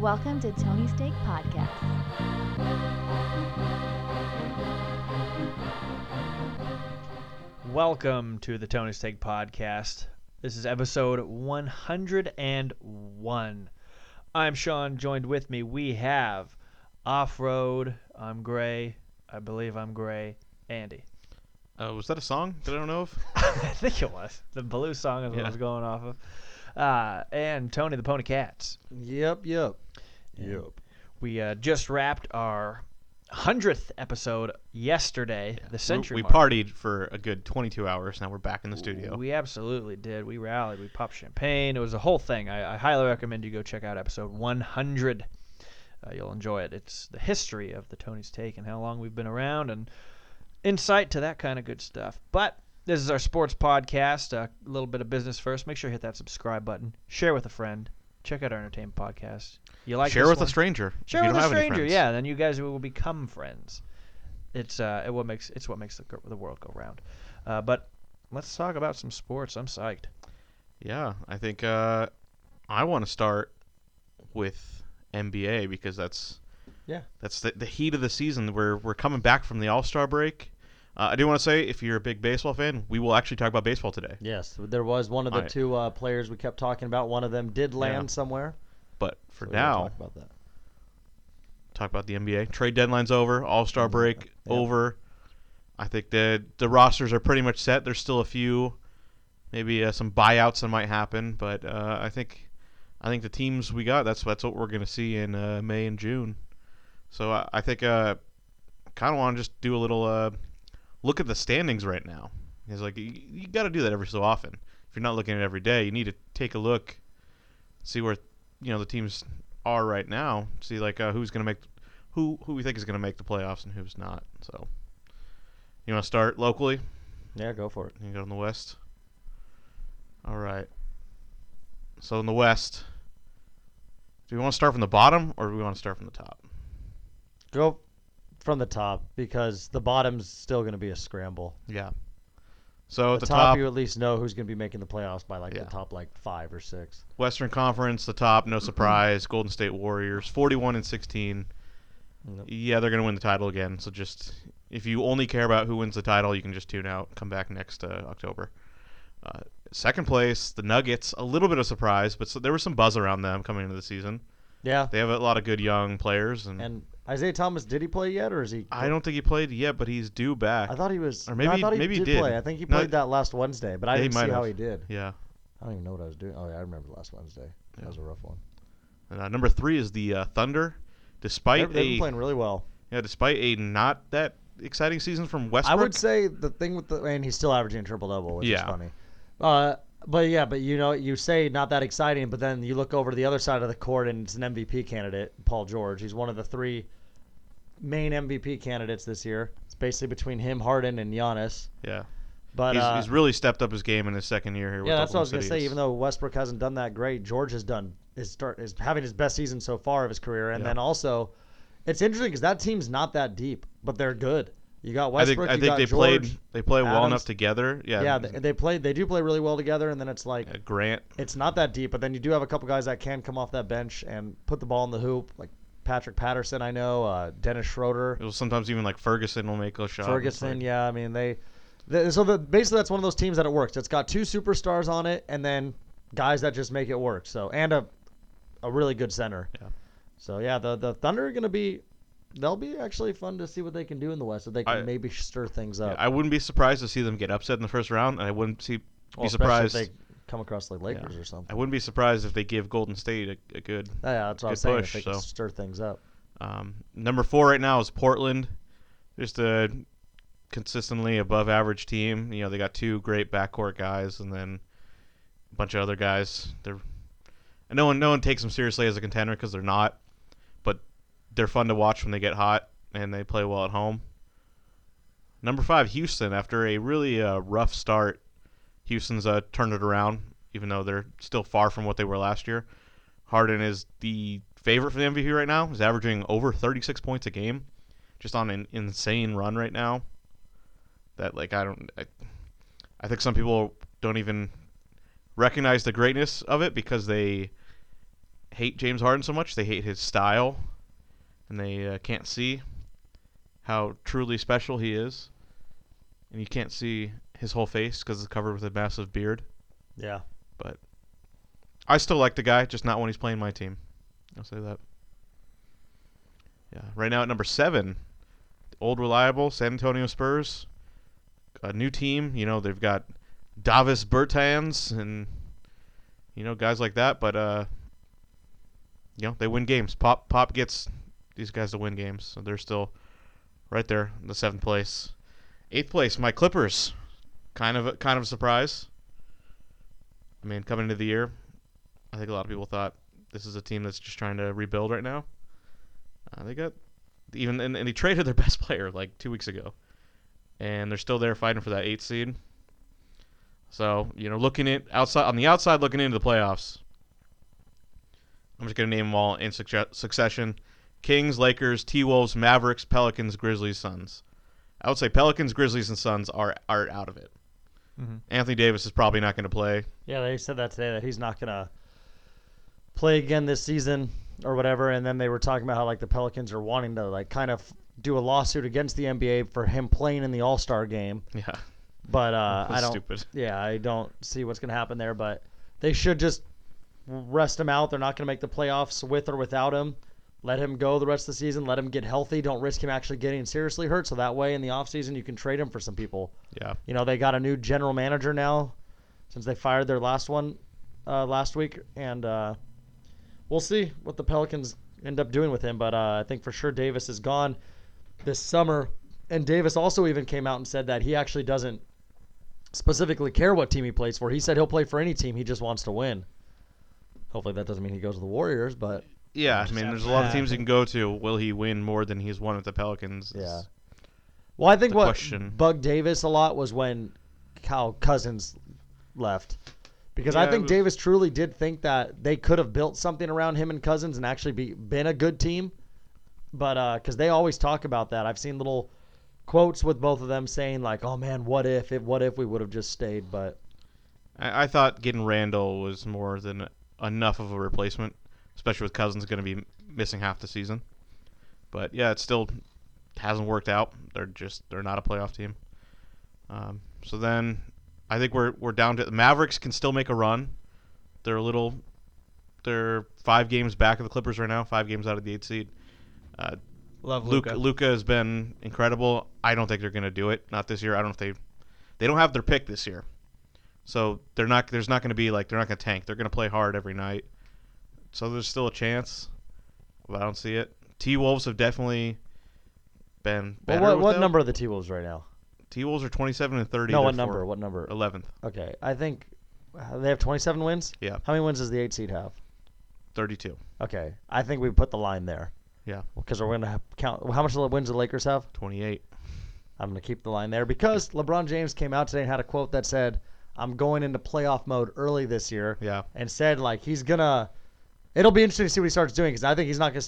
Welcome to Tony's Take Podcast. Welcome to the Tony's Take Podcast. This is episode 101. I'm Sean. Joined with me, we have Off Road. I'm Gray. I believe I'm Gray. Andy. Uh, was that a song that I don't know of? I think it was. The Baloo song is what I was going off of. Uh, and Tony the Pony Cats. Yep, yep. And We uh, just wrapped our 100th episode yesterday, the We- century We, mark. partied for a good 22 hours. Now we're back in the studio. We absolutely did. We rallied. We popped champagne. It was a whole thing. I, I highly recommend you go check out episode 100. Uh, you'll enjoy it. It's the history of the Tony's Take and how long we've been around and insight to that kind of good stuff. But this is our sports podcast. A little bit of business first. Make sure you hit that subscribe button. Share with a friend. Check out our entertainment podcast. You like Share with one? a stranger. Share with a stranger, yeah. Then you guys will become friends. It's uh, it what makes it's what makes the the world go round. Uh, but let's talk about some sports. I'm psyched. Yeah, I think uh, I want to start with NBA because that's Yeah. that's the, the heat of the season. We're we're coming back from the All Star break. Uh, I do want to say, if you're a big baseball fan, we will actually talk about baseball today. Yes, there was one of the I- two uh, players we kept talking about. One of them did land somewhere. But for so now, talk about that. talk about the NBA. Trade deadline's over. All Star break Yeah. over. I think the the rosters are pretty much set. There's still a few, maybe uh, some buyouts that might happen, but uh, I think I think the teams we got that's that's what we're gonna see in uh, May and June. So I, I think uh, kind of want to just do a little uh, look at the standings right now. Because like you, you got to do that every so often. If you're not looking at it every day, you need to take a look, see where you know the teams are right now. See like uh, who's gonna make who who we think is gonna make the playoffs and who's not. So you want to start locally? Yeah, go for it. You go in the West. All right. So in the West, do we want to start from the bottom or do we want to start from the top? Go from the top because the bottom's still going to be a scramble. Yeah. So at the the, top, top, you at least know who's going to be making the playoffs by like Yeah. the top like five or six. Western Conference, the top, no surprise. Golden State Warriors, 41 and 16. Yep. Yeah, they're going to win the title again. So just if you only care about who wins the title, you can just tune out. Come back next uh, October. Uh, second place, the Nuggets. A little bit of surprise, but so, there was some buzz around them coming into the season. Yeah. They have a lot of good young players, and, And Isaiah Thomas, did he play yet, or is he? I don't think he played yet, but he's due back. I thought he was. Or no, I maybe- thought he maybe he did, did. play. I think he No, played that last Wednesday, but I yeah, didn't see might how he did. yeah. I don't even know what I was doing. Oh yeah, I remember last Wednesday. Yeah. That was a rough one. And, uh, number three is the uh, Thunder. Despite They've, they've been playing really well. yeah, despite a not that exciting season from Westbrook. I would say the thing with the and he's still averaging triple double, which Yeah. is funny. Uh, but yeah, but you know, you say not that exciting, but then you look over to the other side of the court and it's an MVP candidate, Paul George. He's one of the three main MVP candidates this year. It's basically between him, Harden, and Giannis. yeah, But he's, uh, he's really stepped up his game in his second year here. with yeah, that's what I was gonna say. Even though Westbrook hasn't done that great, George has done is start is having his best season so far of his career, and Yeah. then also, it's interesting because that team's not that deep, but they're good. You got I think Westbrook. I think they George, played they play well enough together. Yeah, Yeah, they, they play. They do play really well together, and then it's like uh, Grant. it's not that deep. But then you do have a couple guys that can come off that bench and put the ball in the hoop, like Patrick Patterson. I know uh, Dennis Schroeder, It was sometimes even like Ferguson will make a shot. Ferguson. like- yeah, I mean they. they so the, basically, that's one of those teams that it works. It's got two superstars on it, and then guys that just make it work. So and a a really good center. Yeah. So yeah, the the Thunder are gonna be. They'll be actually fun to see what they can do in the West. If they can I- maybe stir things Yeah, up. I wouldn't be surprised to see them get upset in the first round, and I wouldn't see be especially surprised. if they come across like Lakers or something. I wouldn't be surprised if they give Golden State a, a good Yeah, that's what I Good was saying. push, if they can so. stir things up. Um, number four right now is Portland. Just a consistently above average team. You know, they got two great backcourt guys and then a bunch of other guys. They're and no one no one takes them seriously as a contender because they're not, but they're fun to watch when they get hot and they play well at home. Number five, Houston. After a really uh, rough start, Houston's uh, turned it around, even though they're still far from what they were last year. Harden is the favorite for the MVP right now. He's averaging over 36 points a game, just on an insane run right now. That like I don't, I, I think some people don't even recognize the greatness of it because they hate James Harden so much. They hate his style, and they uh, can't see how truly special he is. And you can't see his whole face because it's covered with a massive beard. Yeah. But I still like the guy, just not when he's playing my team. I'll say that. Yeah. Right now at number seven, old reliable San Antonio Spurs. A new team. You know they've got Davis Bertans and you know guys like that, but uh, you know they win games. Pop Pop gets these guys to win games, so they're still right there in the seventh place. Eighth place, my Clippers. Kind of a, kind of a surprise. I mean, coming into the year, I think a lot of people thought this is a team that's just trying to rebuild right now. Uh, they got even and, and they traded their best player like two weeks ago, and they're still there fighting for that eighth seed. So you know, looking at outside on the outside, looking into the playoffs. I'm just gonna name them all in succe- succession: Kings, Lakers, T Wolves, Mavericks, Pelicans, Grizzlies, Suns. I would say Pelicans, Grizzlies, and Suns are are out of it. Mhm. Anthony Davis is probably not going to play. Yeah, they said that today that he's not gonna play again this season or whatever. And then they were talking about how like the Pelicans are wanting to like kind of do a lawsuit against the NBA for him playing in the All Star game. Yeah, But uh, I don't. stupid. Yeah, I don't see what's gonna happen there. But they should just rest him out. They're not gonna make the playoffs with or without him. Let him go the rest of the season. Let him get healthy. Don't risk him actually getting seriously hurt. So that way, in the offseason, you can trade him for some people. yeah. You know, they got a new general manager now since they fired their last one uh, last week, and uh, we'll see what the Pelicans end up doing with him. But uh, I think for sure Davis is gone this summer, and Davis also even came out and said that he actually doesn't specifically care what team he plays for. He said he'll play for any team. He just wants to win. Hopefully that doesn't mean he goes to the Warriors, but Yeah, I mean, there's a lot of teams you can go to. Will he win more than he's won with the Pelicans? is- Yeah. Well, I think the what question. bugged Davis a lot was when Cal Cousins left. Because Yeah, I it think was- Davis truly did think that they could have built something around him and Cousins and actually be been a good team. But uh, because they always talk about that, I've seen little quotes with both of them saying like, "Oh man, what if? If what if we would have just stayed?" But I, I thought getting Randle was more than enough of a replacement, especially with Cousins going to be missing half the season. But yeah, it still hasn't worked out. They're just they're not a playoff team. Um, so then I think we're we're down to the Mavericks can still make a run. They're a little they're five games back of the Clippers right now, five games out of the eight seed. Uh, Love Luka. Luka. Luka has been incredible. I don't think they're going to do it. Not this year. I don't know if they they don't have their pick this year, so they're not. There's not going to be like they're not going to tank. They're going to play hard every night. So there's still a chance, but I don't see it. T Wolves have definitely been well, what what number are the T Wolves right now? T Wolves are 27 and 30. no, what number? What number? 11th. Okay, I think uh, they have 27 wins. Yeah. How many wins does the eight seed have? 32. Okay, I think we put the line there. Yeah. Because we're gonna count. How much wins the Lakers have? 28. I'm gonna keep the line there because LeBron James came out today and had a quote that said, "I'm going into playoff mode early this year," Yeah. and said like he's gonna. It'll be interesting to see what he starts doing because I think he's not gonna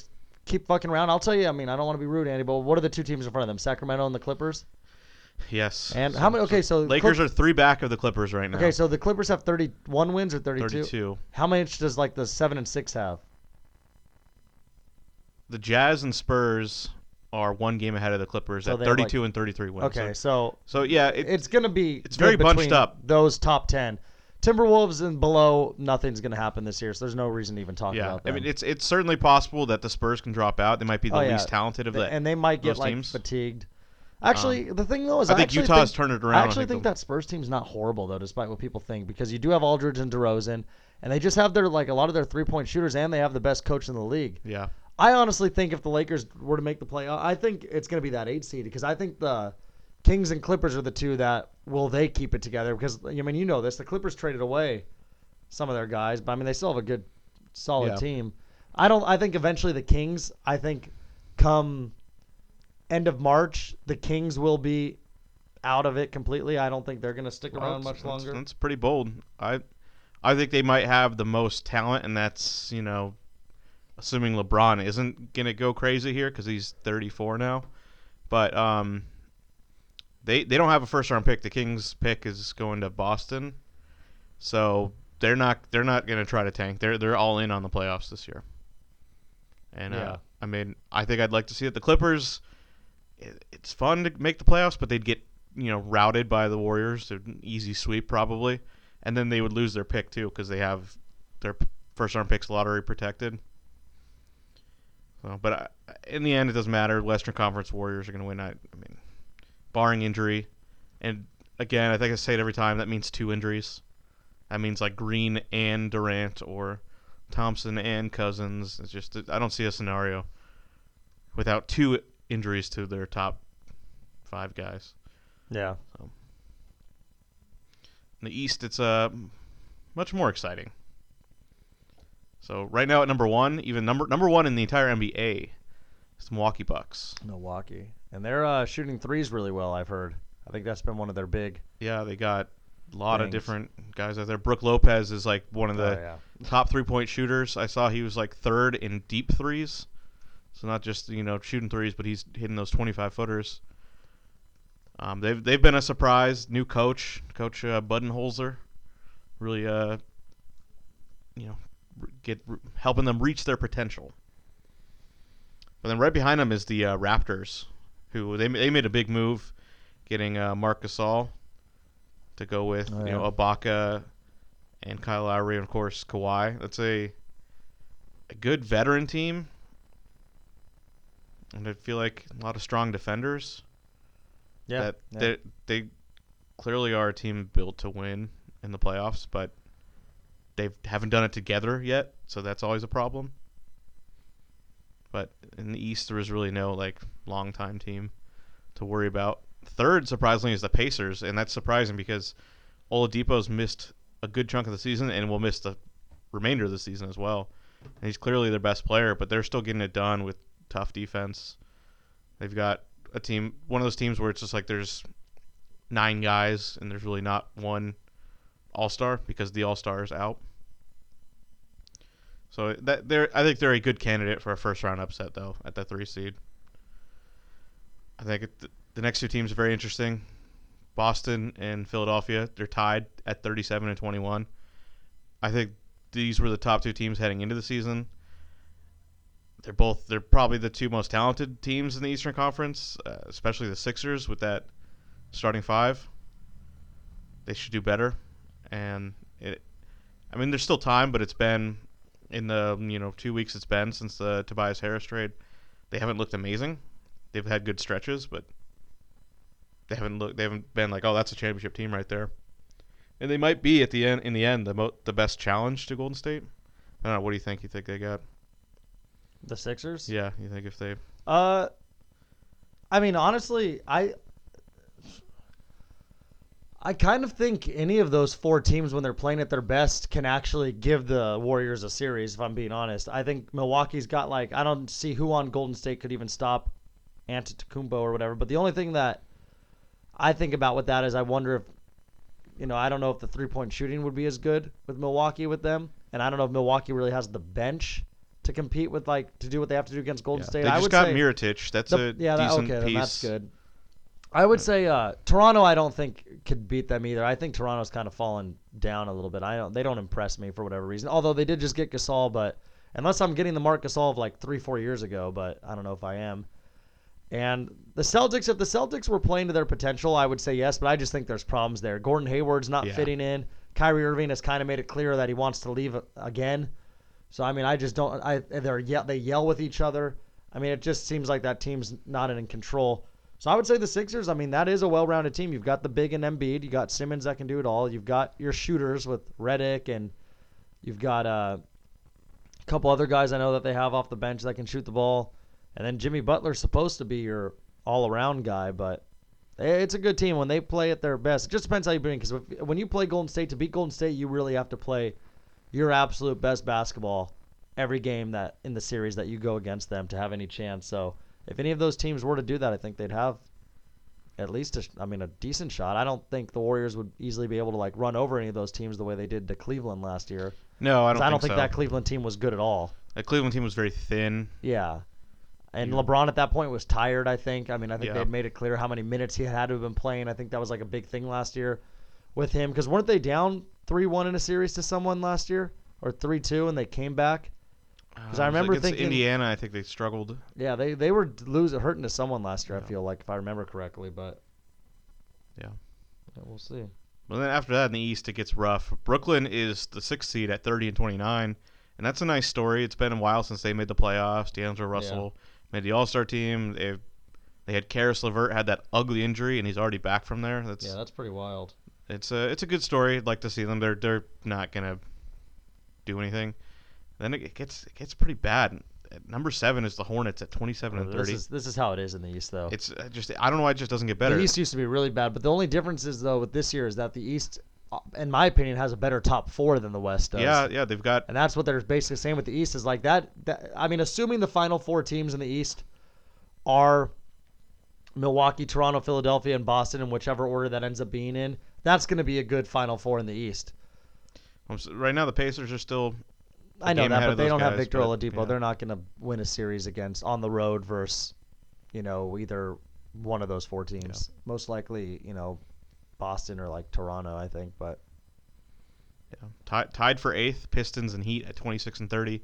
keep fucking around. I'll tell you. I mean, I don't want to be rude, Andy, but what are the two teams in front of them? Sacramento and the Clippers. Yes. And how many? Okay, so Lakers Clip- are three back of the Clippers right now. Okay, so the Clippers have 31 wins or 32. 32. How much does like the seven and six have? The Jazz and Spurs are one game ahead of the Clippers So at have, 32 and 33 wins. Okay, So, so so yeah, it, it's gonna be it's very bunched up. Those top ten, Timberwolves and below, nothing's gonna happen this year. So there's no reason to even talk yeah. about that. I mean, it's it's certainly possible that the Spurs can drop out. They might be the Oh, yeah. least talented of Th- the. and they might get like teams. fatigued. Actually, um, the thing though is, I think actually Utah's think, turned it around. I actually think they'll- that Spurs team's not horrible though, despite what people think, because you do have Aldridge and DeRozan, and they just have their like a lot of their three point shooters, and they have the best coach in the league. Yeah. I honestly think if the Lakers were to make the playoff, I think it's going to be that eight seed because I think the Kings and Clippers are the two that will they keep it together because I mean you know this the Clippers traded away some of their guys, but I mean they still have a good solid Yeah. team. I don't. I think eventually the Kings. I think come end of March the Kings will be out of it completely. I don't think they're going to stick Well, around much longer. That's, that's pretty bold. I I think they might have the most talent, and that's you know, assuming LeBron isn't gonna go crazy here because he's 34 now. But um, they they don't have a first round pick. The Kings pick is going to Boston, so they're not they're not going to try to tank. They're they're all in on the playoffs this year. And Yeah. uh, I mean, I think I'd like to see it. The Clippers, it, it's fun to make the playoffs, but they'd get you know routed by the Warriors. An easy sweep probably, and then they would lose their pick too because they have their first round picks lottery protected. So, but I, in the end, it doesn't matter. Western Conference Warriors are going to win. I, I mean, barring injury, and again, I think I say it every time. That means two injuries. That means like Green and Durant, or Thompson and Cousins. It's just I don't see a scenario without two injuries to their top five guys. Yeah. In the East, it's uh, much more exciting. So right now at number one, even number number one in the entire NBA, is the Milwaukee Bucks. Milwaukee. And they're uh, shooting threes really well, I've heard. I think that's been one of their big. Yeah, they got a lot of different guys out there. Brook Lopez is like one of the oh, yeah. top three point shooters. I saw he was like third in deep threes. So not just you know shooting threes, but he's hitting those twenty five footers. Um, they've they've been a surprise. New coach, Coach uh, Budenholzer, really uh, you know, get helping them reach their potential. But then right behind them is the uh, Raptors, who they they made a big move, getting uh, Marc Gasol to go with Oh, you know. Ibaka and Kyle Lowry, and of course Kawhi. That's a a good veteran team, and I feel like a lot of strong defenders. Yeah. that yeah. they they clearly are a team built to win in the playoffs, but they haven't done it together yet, so that's always a problem. But in the East, there is really no like long time team to worry about. Third, surprisingly, is the Pacers, and that's surprising because Oladipo's missed a good chunk of the season and will miss the remainder of the season as well. And he's clearly their best player, but they're still getting it done with tough defense. They've got a team, one of those teams where it's just like there's nine guys and there's really not one all star because the all star is out. So that they're, I think they're a good candidate for a first round upset though at the three seed. I think it, the next two teams are very interesting. Boston and Philadelphia, they're tied at 37 and 21. I think these were the top two teams heading into the season. They're both they're probably the two most talented teams in the Eastern Conference, uh, especially the Sixers with that starting five. They should do better, and it. I mean, there's still time, but it's been in the you know two weeks it's been since the Tobias Harris trade. They haven't looked amazing. They've had good stretches, but they haven't looked. They haven't been like, oh, that's a championship team right there. And they might be at the end. In the end, the mo- the best challenge to Golden State. I don't know. What do you think? You think they got? the Sixers? Yeah, you think if they Uh, I mean, honestly, I I kind of think any of those four teams, when they're playing at their best, can actually give the Warriors a series. If I'm being honest, I think Milwaukee's got like I don't see who on Golden State could even stop Antetokounmpo or whatever. But the only thing that I think about with that is I wonder if you know I don't know if the three point shooting would be as good with Milwaukee with them, and I don't know if Milwaukee really has the bench to compete with like to do what they have to do against Golden yeah. State. they I just would got Mirotic. That's the- a yeah, that, decent okay, piece. that's good. I would say uh, Toronto. I don't think could beat them either. I think Toronto's kind of fallen down a little bit. I don't. They don't impress me for whatever reason. Although they did just get Gasol, but unless I'm getting the Marc Gasol of like three, four years ago, but I don't know if I am. And the Celtics, if the Celtics were playing to their potential, I would say yes, but I just think there's problems there. Gordon Hayward's not Yeah. fitting in. Kyrie Irving has kind of made it clear that he wants to leave again. So I mean, I just don't. I they're yell they yell with each other. I mean, it just seems like that team's not in control. So I would say the Sixers. I mean, that is a well-rounded team. You've got the big and Embiid. You got Simmons that can do it all. You've got your shooters with Redick, and you've got uh, a couple other guys I know that they have off the bench that can shoot the ball. And then Jimmy Butler's supposed to be your all-around guy, but it's a good team when they play at their best. It just depends how you bring. Because when you play Golden State, to beat Golden State, you really have to play your absolute best basketball every game that in the series that you go against them to have any chance. So if any of those teams were to do that, I think they'd have at least a, I mean a decent shot. I don't think the Warriors would easily be able to like run over any of those teams the way they did to Cleveland last year. No, I don't. I don't think, think so. that Cleveland team was good at all. The Cleveland team was very thin. Yeah. And LeBron at that point was tired, I think. I mean, I think Yeah. they made it clear how many minutes he had to have been playing. I think that was like a big thing last year with him because weren't they down three one in a series to someone last year, or three two, and they came back. Uh, I remember against thinking- Indiana. I think they struggled. Yeah, they they were losing hurting to someone last year. I feel like if I remember correctly, but Yeah. Yeah, we'll see. But then after that in the East, it gets rough. Brooklyn is the sixth seed at 30 and 29, and that's a nice story. It's been a while since they made the playoffs. D'Angelo Russell made the All Star team. They they had Caris LeVert had that ugly injury, and he's already back from there. That's Yeah, that's pretty wild. it's a it's a good story. I'd like to see them. They're they're not gonna do anything. Then it gets it gets pretty bad. At number seven is the Hornets at 27 and This 30. is this is how it is in the East, though. It's uh, just I don't know why it just doesn't get better. The East used to be really bad, but the only difference is though with this year is that the East, uh, in my opinion, has a better top four than the West does. yeah, yeah, they've got And that's what they're basically saying with the East is like that, that. I mean, assuming the final four teams in the East are Milwaukee, Toronto, Philadelphia, and Boston, in whichever order that ends up being in, that's going to be a good final four in the East. Right now the Pacers are still I know that, but they don't have Victor but, Oladipo. yeah. They're not going to win a series against on the road versus, you know, either one of those four teams. Most likely, you know, Boston or like Toronto, I think. But Yeah. Tied, tied for eighth, Pistons and Heat at 26 and 30.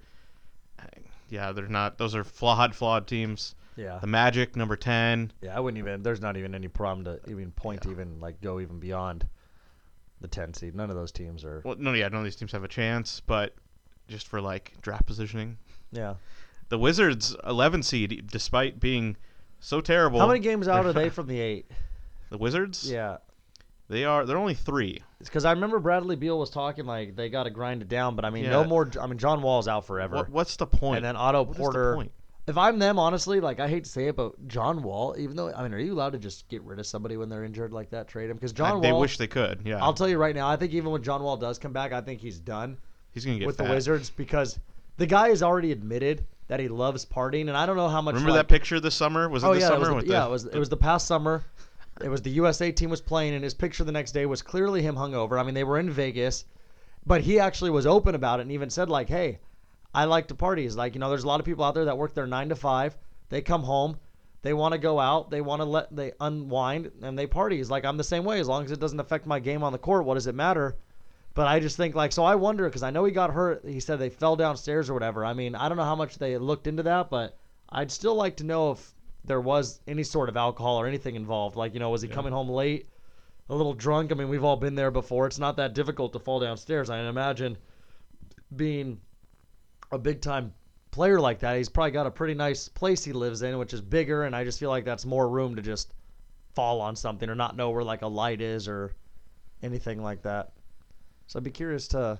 Uh, Yeah, they're not. Those are flawed, flawed teams. yeah, The Magic, number 10. yeah, I wouldn't even. There's not even any problem to even point Yeah. even like go even beyond the 10 seed. None of those teams are. Well, no, yeah, none of these teams have a chance, but just for like draft positioning, Yeah. the Wizards, 11 seed, despite being so terrible. How many games out they're they from the eight? The Wizards. Yeah. They are. They're only three. Because I remember Bradley Beal was talking like they got to grind it down, but I mean, no more. I mean, John Wall's out forever. What, what's the point? And then Otto What the Porter. point? If I'm them, honestly, like I hate to say it, but John Wall, even though I mean, are you allowed to just get rid of somebody when they're injured like that? Trade him because John I- they wish they could. Yeah. I'll tell you right now, I think even when John Wall does come back, I think he's done He's gonna get with fat. the Wizards because the guy has already admitted that he loves partying, and I don't know how much. Remember like, that picture this summer? Was it Oh this yeah, it summer? was the, with yeah, the- it was it was the past summer. It was the USA team was playing, and his picture the next day was clearly him hungover. I mean, they were in Vegas, but he actually was open about it and even said like, "Hey, I like to party." He's like, you know, there's a lot of people out there that work their nine to five. They come home, they want to go out, they want to let they unwind, and they party. He's like, I'm the same way. As long as it doesn't affect my game on the court, what does it matter? But I just think like, so I wonder because I know he got hurt. He said they fell downstairs or whatever. I mean, I don't know how much they looked into that, but I'd still like to know if there was any sort of alcohol or anything involved. Like, you know, was he Yeah. coming home late, a little drunk? I mean, we've all been there before. It's not that difficult to fall downstairs. I imagine being a big time player like that, he's probably got a pretty nice place he lives in, which is bigger, and I just feel like that's more room to just fall on something or not know where like a light is or anything like that. So I'd be curious to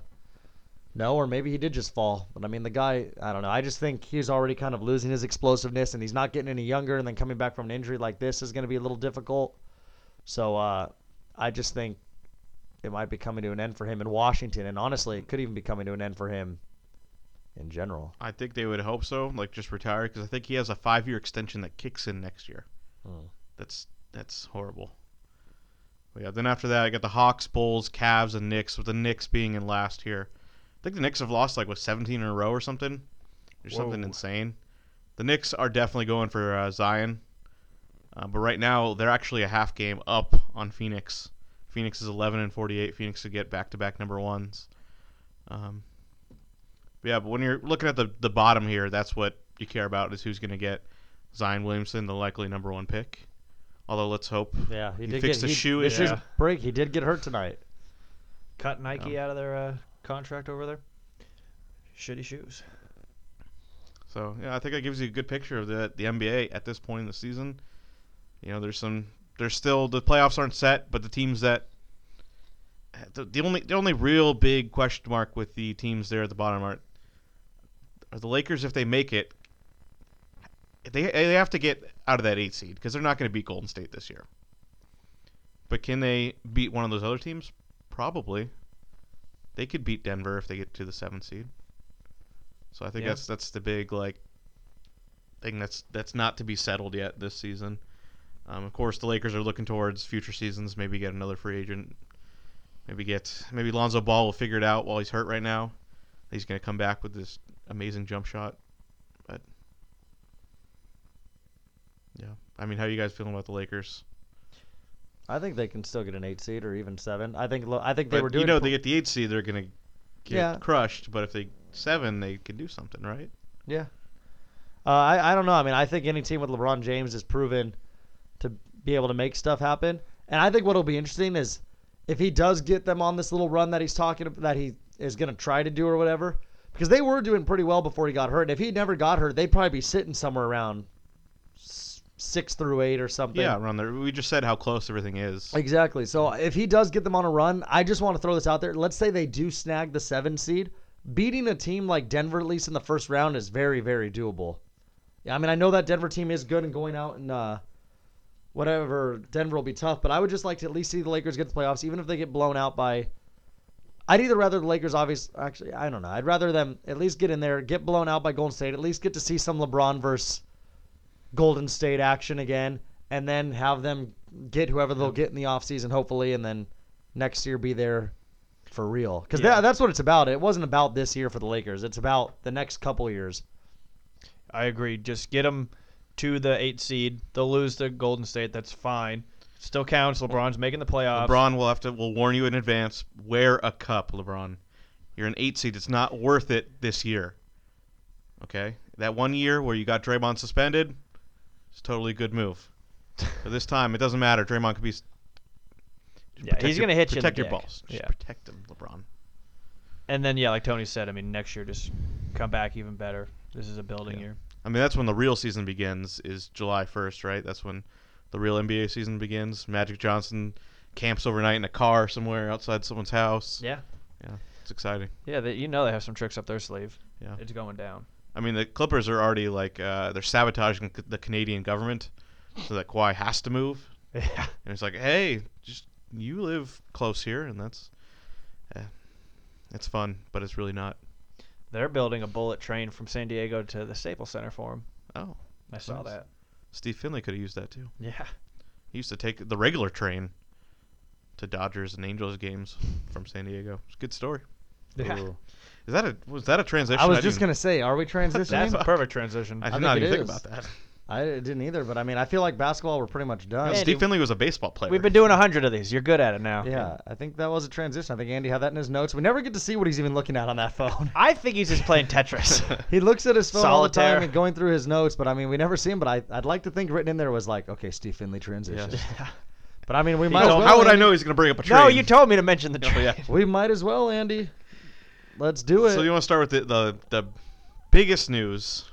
know, or maybe he did just fall. But I mean, the guy, I don't know. I just think he's already kind of losing his explosiveness, and he's not getting any younger. And then coming back from an injury like this is going to be a little difficult. So uh, I just think it might be coming to an end for him in Washington, and honestly, it could even be coming to an end for him in general. I think they would hope so, like just retire, because I think he has a five-year extension that kicks in next year. Hmm. That's that's horrible. But yeah, then after that, I got the Hawks, Bulls, Cavs, and Knicks. With the Knicks being in last here, I think the Knicks have lost like what 17 in a row or something, or something insane. The Knicks are definitely going for uh, Zion, uh, but right now they're actually a half game up on Phoenix. Phoenix is 11 and 48. Phoenix to get back-to-back number ones. Um, but yeah, but when you're looking at the the bottom here, that's what you care about is who's going to get Zion Williamson, the likely number one pick. Although let's hope Yeah, he, He did fixed get the he, shoe This year's break, he did get hurt tonight. Cut Nike Oh. out of their uh, contract over there. Shitty shoes. So yeah, I think that gives you a good picture of the the NBA at this point in the season. You know, there's some there's still the playoffs aren't set, but the teams that the, the only the only real big question mark with the teams there at the bottom are are the Lakers if they make it. They they have to get out of that eight seed because they're not going to beat Golden State this year. But can they beat one of those other teams? Probably. They could beat Denver if they get to the seventh seed. So I think Yeah. that's that's the big like thing that's that's not to be settled yet this season. Um, of course, the Lakers are looking towards future seasons. Maybe get another free agent. Maybe get maybe Lonzo Ball will figure it out while he's hurt right now. He's going to come back with this amazing jump shot. Yeah, I mean, how are you guys feeling about the Lakers? I think they can still get an eight seed or even seven. I think. I think they But were doing. you know, they get the eight seed, they're gonna get Yeah. crushed. But if they seven, they can do something, right? Yeah. Uh, I I don't know. I mean, I think any team with LeBron James is proven to be able to make stuff happen. And I think what'll be interesting is if he does get them on this little run that he's talking about, that he is going to try to do or whatever, because they were doing pretty well before he got hurt. And if he never got hurt, they'd probably be sitting somewhere around six through eight or something. Yeah, around there. We just said how close everything is. Exactly. So if he does get them on a run, I just want to throw this out there. Let's say they do snag the seven seed. Beating a team like Denver, at least in the first round, is very, very doable. Yeah, I mean, I know that Denver team is good and going out and uh, whatever, Denver will be tough, but I would just like to at least see the Lakers get the playoffs, even if they get blown out by. I'd either rather the Lakers, obviously, actually, I don't know. I'd rather them at least get in there, get blown out by Golden State, at least get to see some LeBron versus Golden State action again, and then have them get whoever they'll get in the offseason, hopefully, and then next year be there for real. Because Yeah. that's what it's about. It wasn't about this year for the Lakers. It's about the next couple years. I agree. Just get them to the eight seed. They'll lose to Golden State. That's fine. Still counts. LeBron's making the playoffs. LeBron will have to. We'll warn you in advance. Wear a cup, LeBron. You're an eight seed. It's not worth it this year. Okay, that one year where you got Draymond suspended, it's a totally good move. but this time, it doesn't matter. Draymond could be. Yeah, he's gonna hit you in the Protect your dick. balls. Just Yeah. protect him, LeBron. And then yeah, like Tony said, I mean next year just come back even better. This is a building Yeah. year. I mean, that's when the real season begins. Is July 1st, right? That's when the real NBA season begins. Magic Johnson camps overnight in a car somewhere outside someone's house. Yeah. Yeah, it's exciting. Yeah, they, you know they have some tricks up their sleeve. Yeah. It's going down. I mean, the Clippers are already like uh, they're sabotaging the Canadian government, so that Kawhi has to move. Yeah. And it's like, hey, just you live close here, and that's, eh, it's fun, but it's really not. They're building a bullet train from San Diego to the Staples Center for him. Oh, I saw Nice. that. Steve Finley could have used that too. Yeah. He used to take the regular train to Dodgers and Angels games from San Diego. It's a good story. Yeah. Ooh. Is that a was that a transition? I was didn't just gonna say, are we transitioning? That's a perfect transition. I did think not it even think is. about that. I didn't either, but I mean, I feel like basketball we're pretty much done. Andy, Steve Finley was a baseball player. We've been doing a hundred of these. You're good at it now. Yeah, I think that was a transition. I think Andy had that in his notes. We never get to see what he's even looking at on that phone. I think he's just playing Tetris. He looks at his phone all the time and going through his notes, but I mean, we never see him. But I, I'd like to think written in there was like, okay, Steve Finley transition. Yes. But I mean, we He might. goes, as well, How would I know he's going to bring up a train? no, you told me to mention the Oh, train. yeah. We might as well, Andy. Let's do it. So you want to start with the, the the biggest news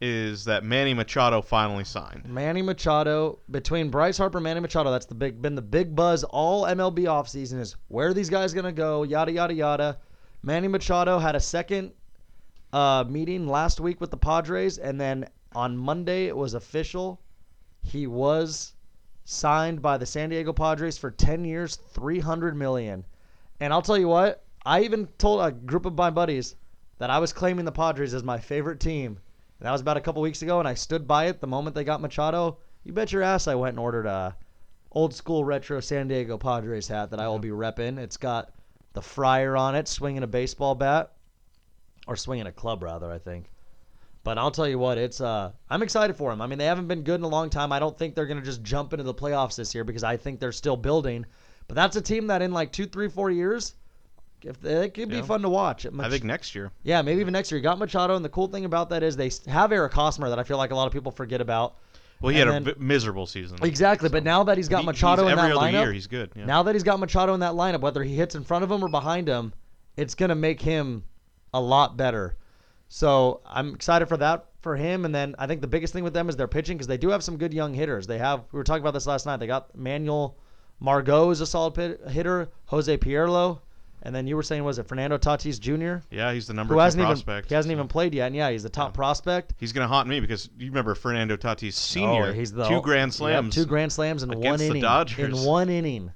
is that Manny Machado finally signed. Manny Machado between Bryce Harper and Manny Machado. That's the big been the big buzz all MLB offseason is where are these guys gonna go? Yada yada yada. Manny Machado had a second uh, meeting last week with the Padres, and then on Monday it was official. He was signed by the San Diego Padres for 10 years, 300 million. And I'll tell you what, I even told a group of my buddies that I was claiming the Padres as my favorite team. And that was about a couple weeks ago, and I stood by it the moment they got Machado. You bet your ass I went and ordered a old school retro San Diego Padres hat that I will be repping. It's got the friar on it, swinging a baseball bat, or swinging a club rather, I think. But I'll tell you what, it's uh, I'm excited for them. I mean, they haven't been good in a long time. I don't think they're gonna just jump into the playoffs this year because I think they're still building. But that's a team that in like two, three, four years, if it could be Yeah. fun to watch. I think next year. Yeah, maybe even next year. You got Machado, and the cool thing about that is they have Eric Hosmer that I feel like a lot of people forget about. Well, he And had a then- vi- miserable season. Exactly, but now that he's got He- Machado he's in every that other lineup, year he's good. Yeah. now that he's got Machado in that lineup, whether he hits in front of him or behind him, it's gonna make him a lot better. So I'm excited for that for him. And then I think the biggest thing with them is their pitching because they do have some good young hitters. They have we were talking about this last night. They got Manuel Margot is a solid pit, hitter, Jose Pirela, and then you were saying was it Fernando Tatis Jr. yeah, he's the number who two hasn't even prospect. he hasn't so even played yet. And yeah, he's the top Yeah. prospect. He's gonna haunt me because you remember Fernando Tatis Senior. Oh, he's the two grand yep, slams. two grand slams in one the inning. Dodgers. In one inning.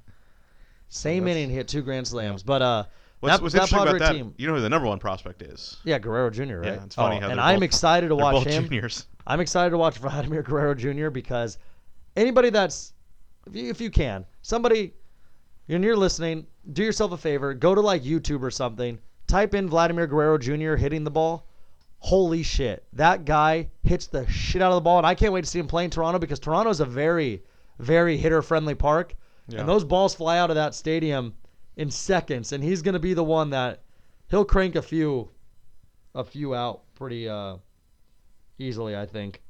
Same That's- inning, hit two grand slams. But uh, What's, that, what's that interesting Padre about that? team, You know who the number one prospect is? yeah, Guerrero Jr. Right? Yeah, it's funny Oh, how and I'm both- excited to watch him. juniors. I'm excited to watch Vladimir Guerrero Jr. because anybody that's if you, if you can somebody and you're listening, do yourself a favor, go to like YouTube or something, type in Vladimir Guerrero Jr. hitting the ball. Holy shit, that guy hits the shit out of the ball, and I can't wait to see him play in Toronto because Toronto's a very, very hitter friendly park. Yeah. And those balls fly out of that stadium in seconds, and he's going to be the one that he'll crank a few, a few out pretty uh, easily, I think.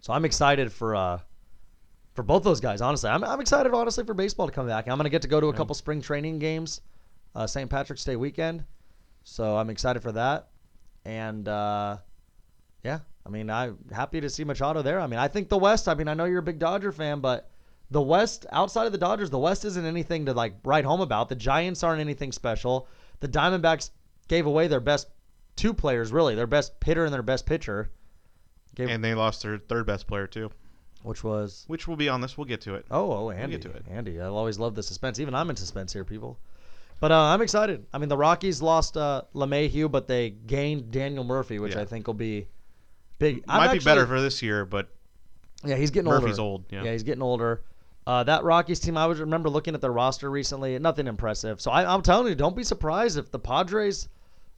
So I'm excited for uh, for both those guys. Honestly, I'm I'm excited honestly for baseball to come back. I'm going to get to go to a couple spring training games, uh, St. Patrick's Day weekend. So I'm excited for that, and uh, yeah, I mean I'm happy to see Machado there. I mean I think the West. I mean I know you're a big Dodger fan, but the West, outside of the Dodgers, the West isn't anything to like write home about. The Giants aren't anything special. The Diamondbacks gave away their best two players, really, their best hitter and their best pitcher, gave, and they lost their third best player too, which was which will be on this. We'll get to it. oh oh Andy, get to it. Andy. I always love the suspense. Even I'm in suspense here, people. But uh, I'm excited. I mean, the Rockies lost uh, LeMahieu, but they gained Daniel Murphy, which Yeah. I think will be big. I'm Might be better for this year, but Yeah, he's getting Murphy's older. Murphy's old. Yeah. he's getting older. Uh, that Rockies team, I was remember looking at their roster recently. Nothing impressive. So I, I'm telling you, don't be surprised if the Padres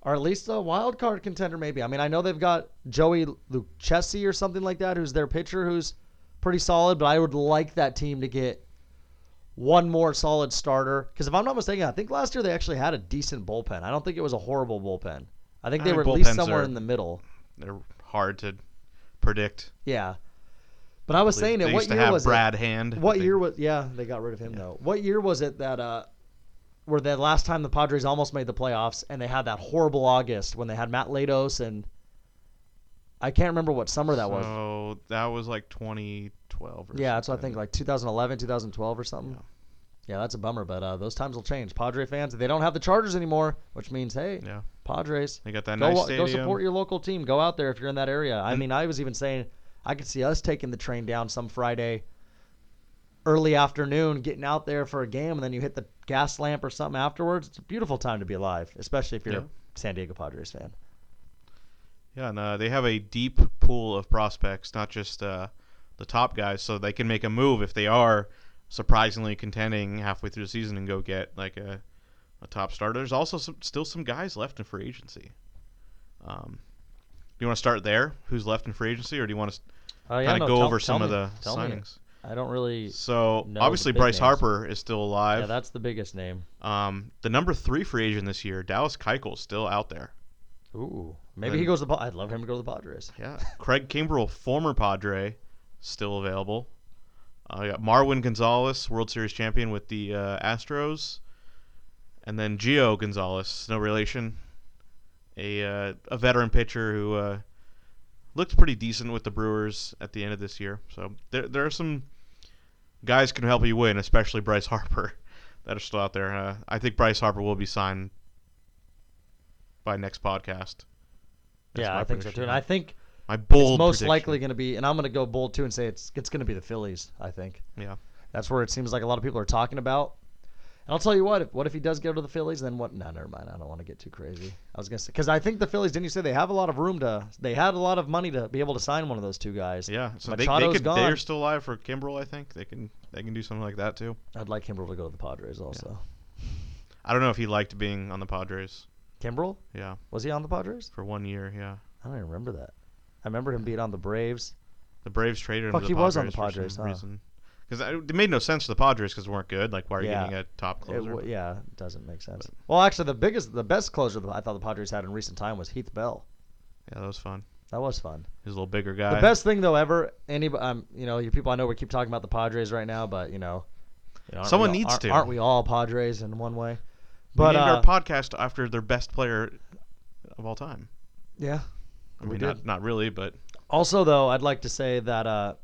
are at least a wild card contender. Maybe. I mean, I know they've got Joey Lucchesi or something like that, who's their pitcher, who's pretty solid. But I would like that team to get one more solid starter. Because if I'm not mistaken, I think last year they actually had a decent bullpen. I don't think it was a horrible bullpen. I think they I were at least somewhere are- in the middle. they're hard to predict. Yeah. But I was They- saying it. What used to year have was it? Brad Hand. What year was? Yeah, they got rid of him though. What year was it that uh, where the last time the Padres almost made the playoffs and they had that horrible August when they had Matt Latos and I can't remember what summer that was. So that was like 2012. Or Yeah, that's what I think, like 2011, 2012 or something. Yeah, that's a bummer, but uh, those times will change. Padre fans, they don't have the Chargers anymore, which means hey, Yeah, Padres, they got that go nice stadium. go support your local team. Go out there if you're in that area. I mean, I was even saying I could see us taking the train down some Friday early afternoon, getting out there for a game, and then you hit the gas lamp or something afterwards. It's a beautiful time to be alive, especially if you're Yeah. a San Diego Padres fan. Yeah, and uh, they have a deep pool of prospects, not just uh, the top guys, so they can make a move if they are surprisingly contending halfway through the season and go get like a, a top starter. There's also some, still some guys left in free agency. Um, do you want to start there? Who's left in free agency, or do you want to yeah, kind no, of go tell- over tell some of the Tell me. signings? I don't really. So obviously Bryce names. Harper is still alive. Yeah, that's the biggest name. um, the number three free agent this year, Dallas Keuchel, still out there. Ooh, maybe he goes to. the I'd love him to go to the Padres. Yeah, Craig Kimbrel, former Padre, still available. Uh, I got Marwin Gonzalez, World Series champion with the uh, Astros, and then Gio Gonzalez, no relation, a uh, a veteran pitcher who uh, looked pretty decent with the Brewers at the end of this year. So there there are some guys can help you win, especially Bryce Harper, that are still out there. Uh, I think Bryce Harper will be signed by next podcast. That's yeah, I think so prediction. too. And I think My bold it's most prediction. likely going to be, and I'm going to go bold too and say it's it's going to be the Phillies. I think. Yeah. That's where it seems like a lot of people are talking about. And I'll tell you what, if, what if he does go to the Phillies? Then what? No, never mind. I don't want to get too crazy. I was gonna say because I think the Phillies. Didn't you say they have a lot of room to? They had a lot of money to be able to sign one of those two guys. Yeah, So they, they could, gone. they're still alive for Kimbrel. I think they can they can do something like that too. I'd like Kimbrel to go to the Padres also. I don't know if he liked being on the Padres. Kimbrel Yeah, was he on the Padres? for one year. Yeah, I don't even remember that. I remember him being on the Braves. the Braves traded him. Fuck, to the he was on the for some Padres, huh? reason. Because it made no sense to the Padres because they weren't good. Like, why are you Yeah. getting a top It closer? w- yeah, it doesn't make sense. Well, actually, the biggest, the best closer that I thought the Padres had in recent time was Heath Bell. yeah, that was fun. That was fun. He's a little bigger guy. The best thing though ever, any, um, you know, you people I know we keep talking about the Padres right now, but you know, you know, aren't Someone we all- needs aren't- to. Aren't we all Padres in one way? We But named uh, our podcast after their best player of all time. yeah. I We mean, did. not not really, but Also, though, I'd like to say that uh,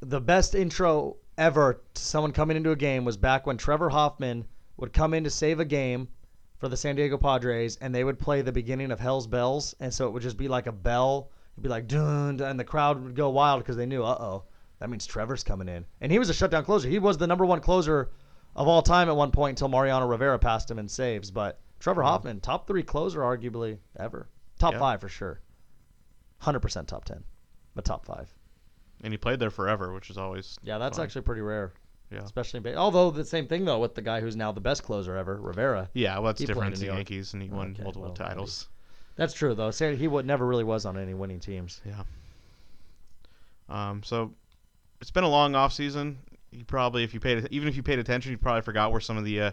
the best intro ever to someone coming into a game was back when Trevor Hoffman would come in to save a game for the San Diego Padres, and they would play the beginning of Hell's Bells, and so it would just be like a bell. It'd be like dun, dun and the crowd would go wild because they knew, uh oh, that means Trevor's coming in, and he was a shutdown closer. He was the number one closer of all time at one point until Mariano Rivera passed him in saves. But Trevor Hoffman, top three closer, arguably ever, top Yeah. five for sure, hundred percent top ten, but top five. and he played there forever, which is always Yeah, that's fun. actually pretty rare. Yeah. Especially in although the same thing though with the guy who's now the best closer ever, Rivera. yeah. Well, that's He different. in the Yankees, and he won Okay, multiple well, titles. That's true though. Say he would never really was on any winning teams. Yeah. Um, so it's been a long off season. You probably, if you paid, even if you paid attention, you probably forgot where some of the uh,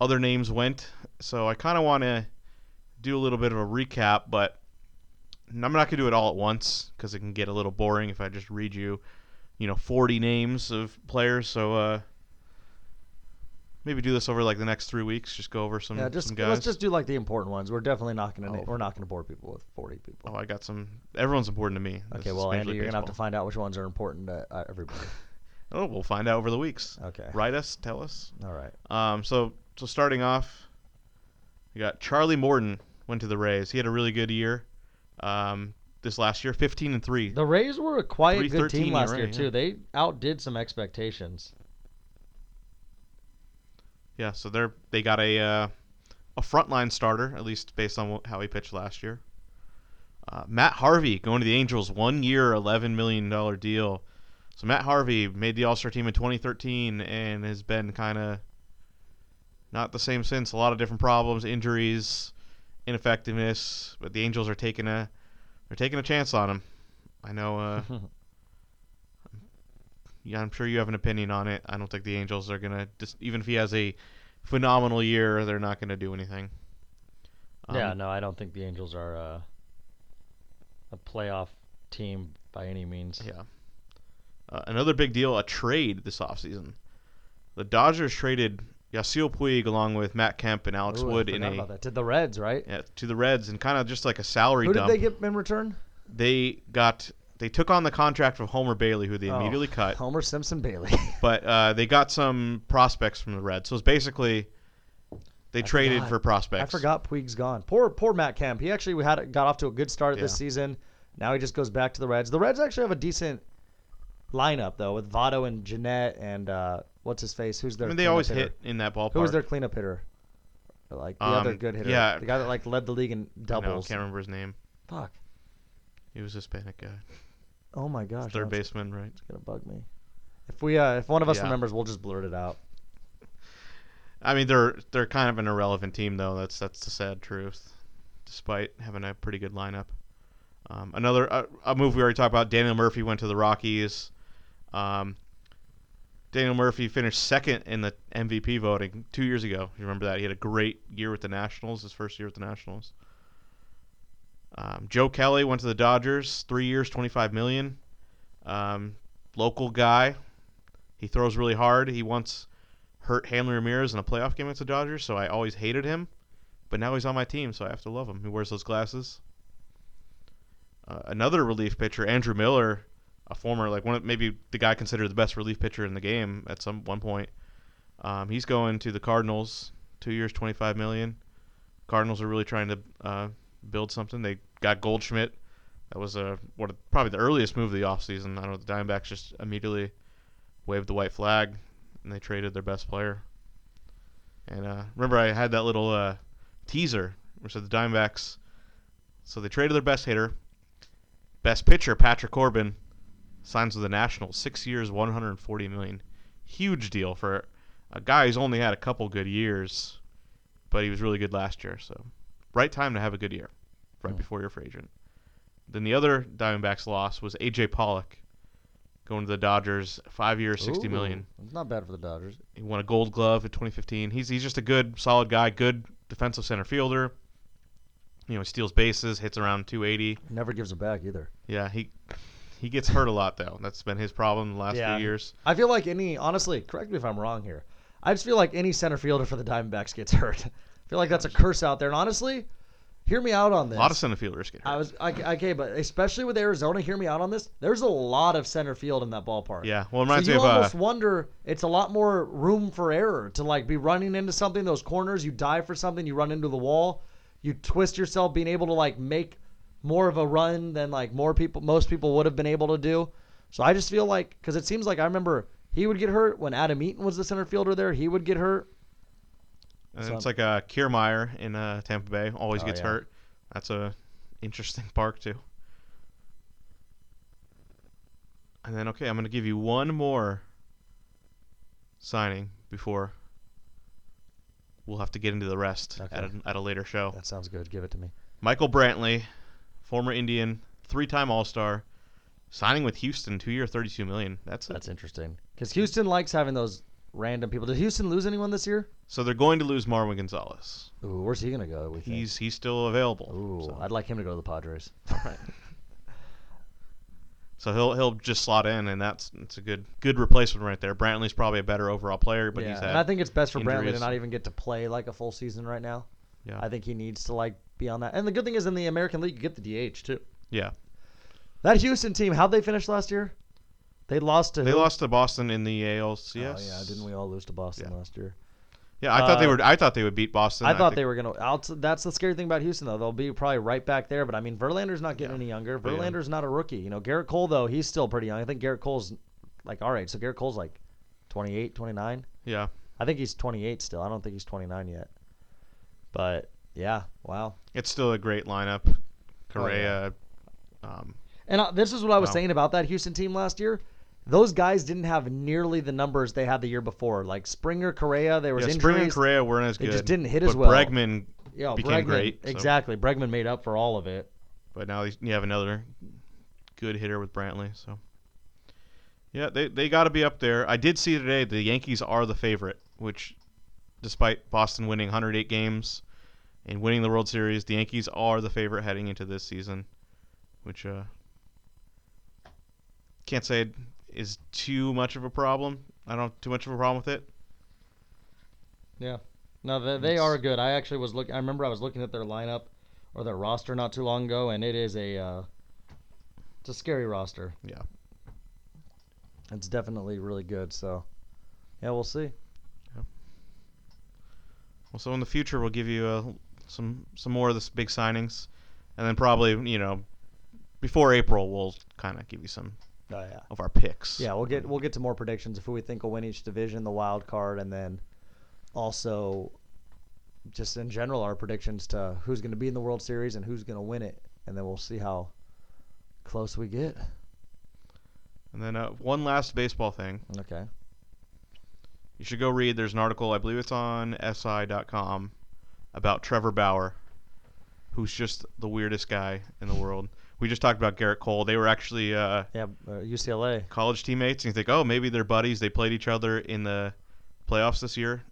other names went. So I kind of want to do a little bit of a recap, but I'm not gonna do it all at once because it can get a little boring if I just read you, you know, 40 names of players. So uh, maybe do this over like the next three weeks. Just go over some, Yeah, just some guys. let's just do like the important ones. We're definitely not gonna Oh. we're not gonna bore people with 40 people. Oh, I got some. Everyone's important to me. Okay, well, Andy, you're gonna have to find out which ones are important to uh, everybody. Oh, we'll find out over the weeks. Okay. Write us, tell us. All right. Um, so so starting off, we got Charlie Morton went to the Rays. He had a really good year. Um, this last year, 15 and three. The Rays were a quiet good team last year yeah. too. They outdid some expectations. Yeah, so they're they got a uh, a frontline starter at least based on how he pitched last year. Uh, Matt Harvey going to the Angels, one year, 11 million dollar deal. So Matt Harvey made the All Star team in 2013 and has been kind of not the same since. A lot of different problems, injuries, ineffectiveness. But the Angels are taking a they're taking a chance on him. I know. Uh, yeah, I'm sure you have an opinion on it. I don't think the Angels are gonna just even if he has a phenomenal year, they're not gonna do anything. Um, yeah, no, I don't think the Angels are uh, a playoff team by any means. Yeah. Uh, another big deal, a trade this offseason. The Dodgers traded Yasiel Puig along with Matt Kemp and Alex Ooh, Wood in a to the Reds, right? yeah, to the Reds and kind of just like a salary Who did dump. they get in return? They got they took on the contract of Homer Bailey, who they Oh, immediately cut. Homer Simpson Bailey. but uh, they got some prospects from the Reds. So it's basically they I traded forgot. for prospects. I forgot Puig's gone. Poor poor Matt Kemp. He actually had got off to a good start this season. Now he just goes back to the Reds. The Reds actually have a decent lineup though, with Votto and Gennett and uh, what's his face? Who's their? I mean, they always hitter? hit in that ballpark. Who was their cleanup hitter? Like the other Um, good hitter. yeah. the guy that like led the league in doubles. I can't remember his name. Fuck. He was a Hispanic guy. Oh my gosh. Third it's baseman, right? It's gonna bug me. If we uh, if one of us Yeah. remembers, we'll just blurt it out. I mean, they're they're kind of an irrelevant team, though. That's that's the sad truth. Despite having a pretty good lineup. Um, another uh, a move we already talked about. Daniel Murphy went to the Rockies. Um, Daniel Murphy finished second in the MVP voting two years ago. You remember that? He had a great year with the Nationals, his first year with the Nationals. Um, Joe Kelly went to the Dodgers, three years, twenty-five million. Um, local guy. He throws really hard. He once hurt Hanley Ramirez in a playoff game against the Dodgers, so I always hated him. But now he's on my team, so I have to love him. He wears those glasses. Uh, another relief pitcher, Andrew Miller, a former like one of, maybe the guy considered the best relief pitcher in the game at some one point. Um, he's going to the Cardinals, two years, twenty-five million. Cardinals are really trying to uh, build something. They got Goldschmidt. That was a what probably the earliest move of the offseason. I don't know. The Diamondbacks just immediately waved the white flag and they traded their best player. And uh, remember, I had that little uh, teaser which said the Diamondbacks. So they traded their best hitter, best pitcher Patrick Corbin, signs with the Nationals, six years, 140 million. Huge deal for a guy who's only had a couple good years, but he was really good last year. So right time to have a good year, right Hmm. before you're free agent. Then the other Diamondbacks loss was AJ Pollock, going to the Dodgers, five years, sixty Ooh, million. It's not bad for the Dodgers. He won a Gold Glove in 2015. He's he's just a good, solid guy, good defensive center fielder. You know, he steals bases, hits around 280. Never gives it back either. Yeah, he he gets hurt a lot though. That's been his problem the last Yeah. few years. I feel like any, honestly, correct me if I'm wrong here. I just feel like any center fielder for the Diamondbacks gets hurt. I feel like that's a curse out there. And honestly, hear me out on this. A lot of center fielders get hurt. I was okay, okay, but especially with Arizona, hear me out on this. There's a lot of center field in that ballpark. yeah, well, it So reminds you me of uh, almost wonder it's a lot more room for error to like be running into something. Those corners, you dive for something, you run into the wall, you twist yourself, being able to like make more of a run than like more people, most people would have been able to do. So I just feel like because it seems like I remember he would get hurt when Adam Eaton was the center fielder there. He would get hurt. and so it's like uh, Kiermaier in uh, Tampa Bay always Oh, gets yeah. hurt. That's a interesting park too. And then okay, I'm gonna give you one more signing before we'll have to get into the rest Okay. at, a, at a later show. That sounds good. Give it to me. Michael Brantley, former Indian, three-time All-Star, signing with Houston, two year, thirty two million. That's it. That's interesting. Because Houston likes having those random people. Did Houston lose anyone this year? So they're going to lose Marwin Gonzalez. Ooh, where's he gonna go? We think? He's he's still available. Ooh, so. I'd like him to go to the Padres. All right. So he'll he'll just slot in, and that's it's a good good replacement right there. Brantley's probably a better overall player, but yeah, he's had and I think it's best for Brantley to not even get to play like a full season right now. yeah I think he needs to like be on that. And the good thing is in the American League you get the DH too. yeah. That Houston team, how'd they finish last year? They lost to They who? lost to Boston in the ALCS. Oh yeah, didn't we all lose to Boston Yeah. last year? Yeah, I thought they Uh, were. I thought they would beat Boston. I thought think- they were gonna. I'll t- that's the scary thing about Houston, though. They'll be probably right back there. But I mean, Verlander's not getting Yeah. any younger. But, yeah. Verlander's not a rookie. You know, Gerrit Cole though, he's still pretty young. I think Gerrit Cole's like all right. So Gerrit Cole's like 28, 29. Yeah, I think he's 28 still. I don't think he's 29 yet. But yeah, wow. it's still a great lineup. Oh, Correa. um, And uh, this is what I was saying about that Houston team last year. Those guys didn't have nearly the numbers they had the year before. Like Springer, Correa, there was yeah, injuries. Springer and Correa weren't as They good. just didn't hit but as well. Bregman, Yeah, became Bregman, great, so- Exactly. Bregman made up for all of it. but now you have another good hitter with Brantley. So yeah, they they got to be up there. I did see today the Yankees are the favorite, which despite Boston winning 108 games and winning the World Series, the Yankees are the favorite heading into this season, which uh can't say is too much of a problem. I don't have too much of a problem with it. Yeah. No, they, they are good. I actually was looking. I remember I was looking at their lineup or their roster not too long ago, and it is a uh, it's a scary roster. Yeah. It's definitely really good. So, yeah, we'll see. Well, so in the future we'll give you uh, some some more of this big signings, and then probably you know before April we'll kind of give you some Oh yeah. of our picks. Yeah, we'll get we'll get to more predictions of who we think will win each division, the wild card, and then also just in general our predictions to who's going to be in the World Series and who's going to win it, and then we'll see how close we get. And then uh, one last baseball thing. Okay. You should go read. There's an article, I believe it's on SI.com, about Trevor Bauer, who's just the weirdest guy in the world. We just talked about Gerrit Cole. They were actually uh, Yeah, uh, UCLA. college teammates, and you think, oh, maybe they're buddies. They played each other in the playoffs this year,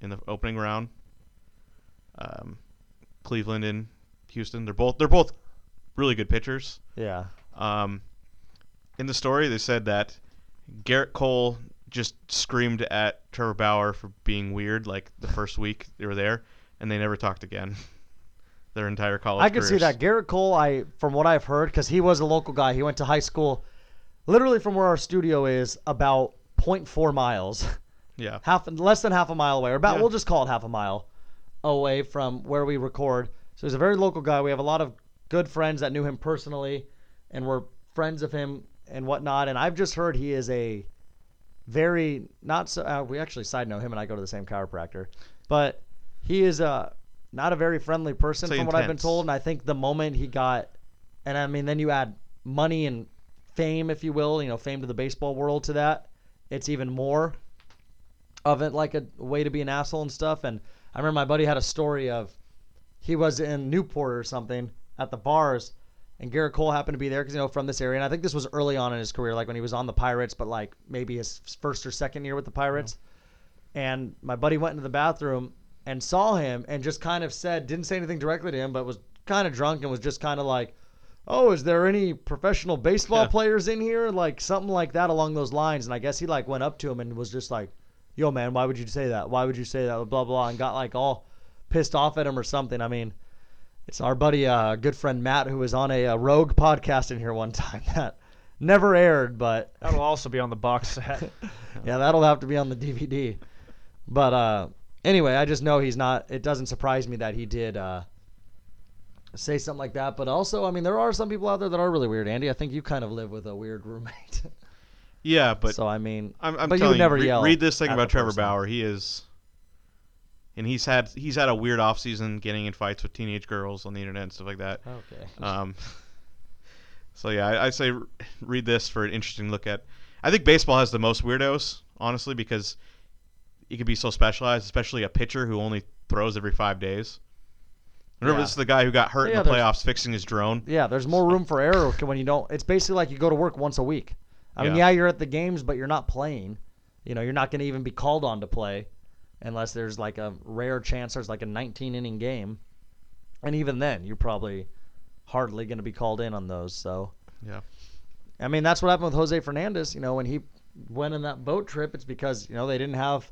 in the opening round. Um, Cleveland and Houston. They're both they're both really good pitchers. Yeah. Um, in the story, they said that Gerrit Cole just screamed at Trevor Bauer for being weird, like the first week they were there, and they never talked again. Their entire college. I could see careers. that. Gerrit Cole, I from what I've heard, because he was a local guy. He went to high school, literally from where our studio is, about 0.4 miles, Yeah. half less than half a mile away, or about Yeah. we'll just call it half a mile away from where we record. So he's a very local guy. We have a lot of good friends that knew him personally, and were friends of him and whatnot. And I've just heard he is a very not so. Uh, we actually side note him and I go to the same chiropractor, but he is a not a very friendly person Say from what I've been told. And I think the moment he got, and I mean, then you add money and fame, if you will, you know, fame to the baseball world to that, it's even more of it like a way to be an asshole and stuff. And I remember my buddy had a story of he was in Newport or something at the bars, and Gerrit Cole happened to be there because you know from this area. And I think this was early on in his career, like when he was on the Pirates, but like maybe his first or second year with the Pirates. Mm-hmm. And my buddy went into the bathroom and saw him and just kind of said, didn't say anything directly to him, but was kind of drunk and was just kind of like, "Oh, is there any professional baseball players in here?" Like something like that along those lines. And I guess he like went up to him and was just like, "Yo, man, why would you say that? Why would you say that?" Blah blah, blah and got like all pissed off at him or something. I mean, it's our buddy, uh, good friend Matt, who was on a, uh Rogue podcast in here one time that never aired, but That'll also be on the box set. yeah, that'll have to be on the DVD. But uh, anyway, I just know he's not. It doesn't surprise me that he did uh, say something like that. But also, I mean, there are some people out there that are really weird. Andy, I think you kind of live with a weird roommate. Yeah, but so I mean, I'm, I'm but you would never re- yell read this thing about Trevor person. Bauer. He is, and he's had he's had a weird off season, getting in fights with teenage girls on the internet and stuff like that. okay. Um, so yeah, I, I say read this for an interesting look at. I think baseball has the most weirdos, honestly, because you could be so specialized, especially a pitcher who only throws every five days. Remember, Yeah. this is the guy who got hurt oh, Yeah, in the playoffs fixing his drone. Yeah, there's more room for error when you don't. It's basically like you go to work once a week. I mean, Yeah. yeah, you're at the games, but you're not playing. You know, you're not going to even be called on to play unless there's like a rare chance there's like a 19 inning game. And even then, you're probably hardly going to be called in on those. So, Yeah. I mean, that's what happened with Jose Fernandez. You know, when he went on that boat trip, it's because, you know, they didn't have.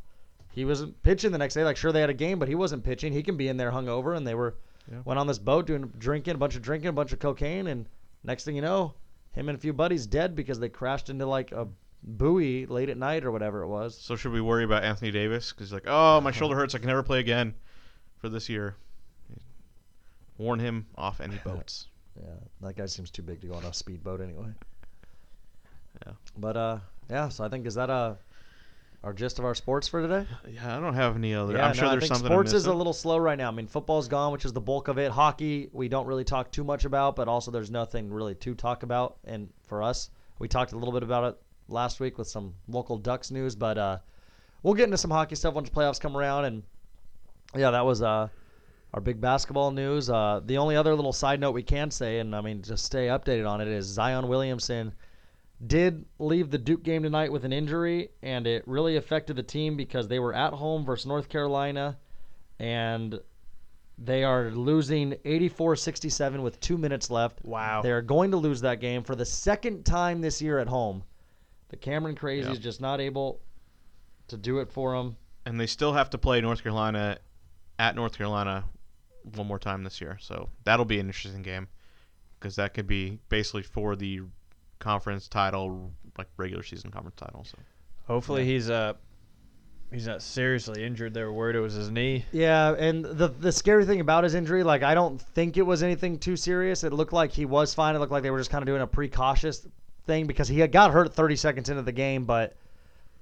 He wasn't pitching the next day. Like, sure, they had a game, but he wasn't pitching. He can be in there hungover, and they were Yeah. went on this boat doing drinking, a bunch of drinking, a bunch of cocaine, and next thing you know, him and a few buddies dead because they crashed into like a buoy late at night or whatever it was. So should we worry about Anthony Davis? Because like, oh, my shoulder hurts. I can never play again for this year. Warn him off any boats. Yeah, that guy seems too big to go on a speedboat anyway. Yeah. But uh, yeah. So I think is that uh, our gist of our sports for today? Yeah, I don't have any other. Yeah, I'm sure no, there's I think something. sports is a little slow right now. I mean, football's gone, which is the bulk of it. Hockey, we don't really talk too much about, but also there's nothing really to talk about. And for us, we talked a little bit about it last week with some local Ducks news, but uh, we'll get into some hockey stuff once the playoffs come around. And yeah, that was uh, our big basketball news. Uh, the only other little side note we can say, and I mean, just stay updated on it, is Zion Williamson did leave the Duke game tonight with an injury, and it really affected the team because they were at home versus North Carolina, and they are losing 84-67 with two minutes left. Wow. They're going to lose that game for the second time this year at home. The Cameron Crazy Yeah. is just not able to do it for them. and they still have to play North Carolina at North Carolina one more time this year. So that'll be an interesting game because that could be basically for the conference title, like regular season conference title. So Hopefully he's uh he's not seriously injured. They were worried it was his knee. Yeah, and the the scary thing about his injury, like I don't think it was anything too serious. It looked like he was fine. It looked like they were just kind of doing a precautious thing because he had got hurt 30 seconds into the game. But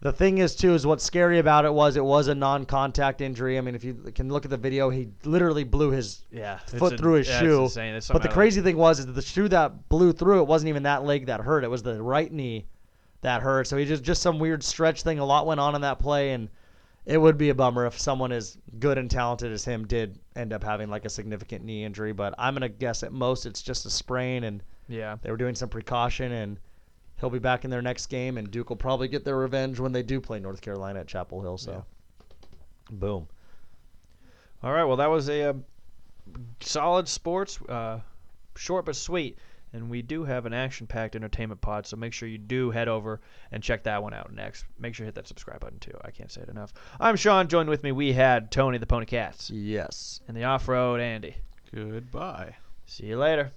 the thing is too is what's scary about it was it was a non-contact injury. I mean, if you can look at the video, he literally blew his Yeah, foot through his yeah, shoe. But the crazy thing was is that the shoe that blew through it wasn't even that leg that hurt. It was the right knee that hurt. So he just just some weird stretch thing. A lot went on in that play, and it would be a bummer if someone as good and talented as him did end up having like a significant knee injury. But I'm gonna guess at most it's just a sprain, and Yeah. they were doing some precaution, and he'll be back in their next game, and Duke will probably get their revenge when they do play North Carolina at Chapel Hill. So, boom. All right. Well, that was a uh, solid sports, uh, short but sweet. And we do have an action-packed entertainment pod, so make sure you do head over and check that one out next. Make sure you hit that subscribe button too. I can't say it enough. I'm Sean. Joined with me, we had Tony the Pony Cats Yes. and the Off-Road Andy. goodbye. See you later.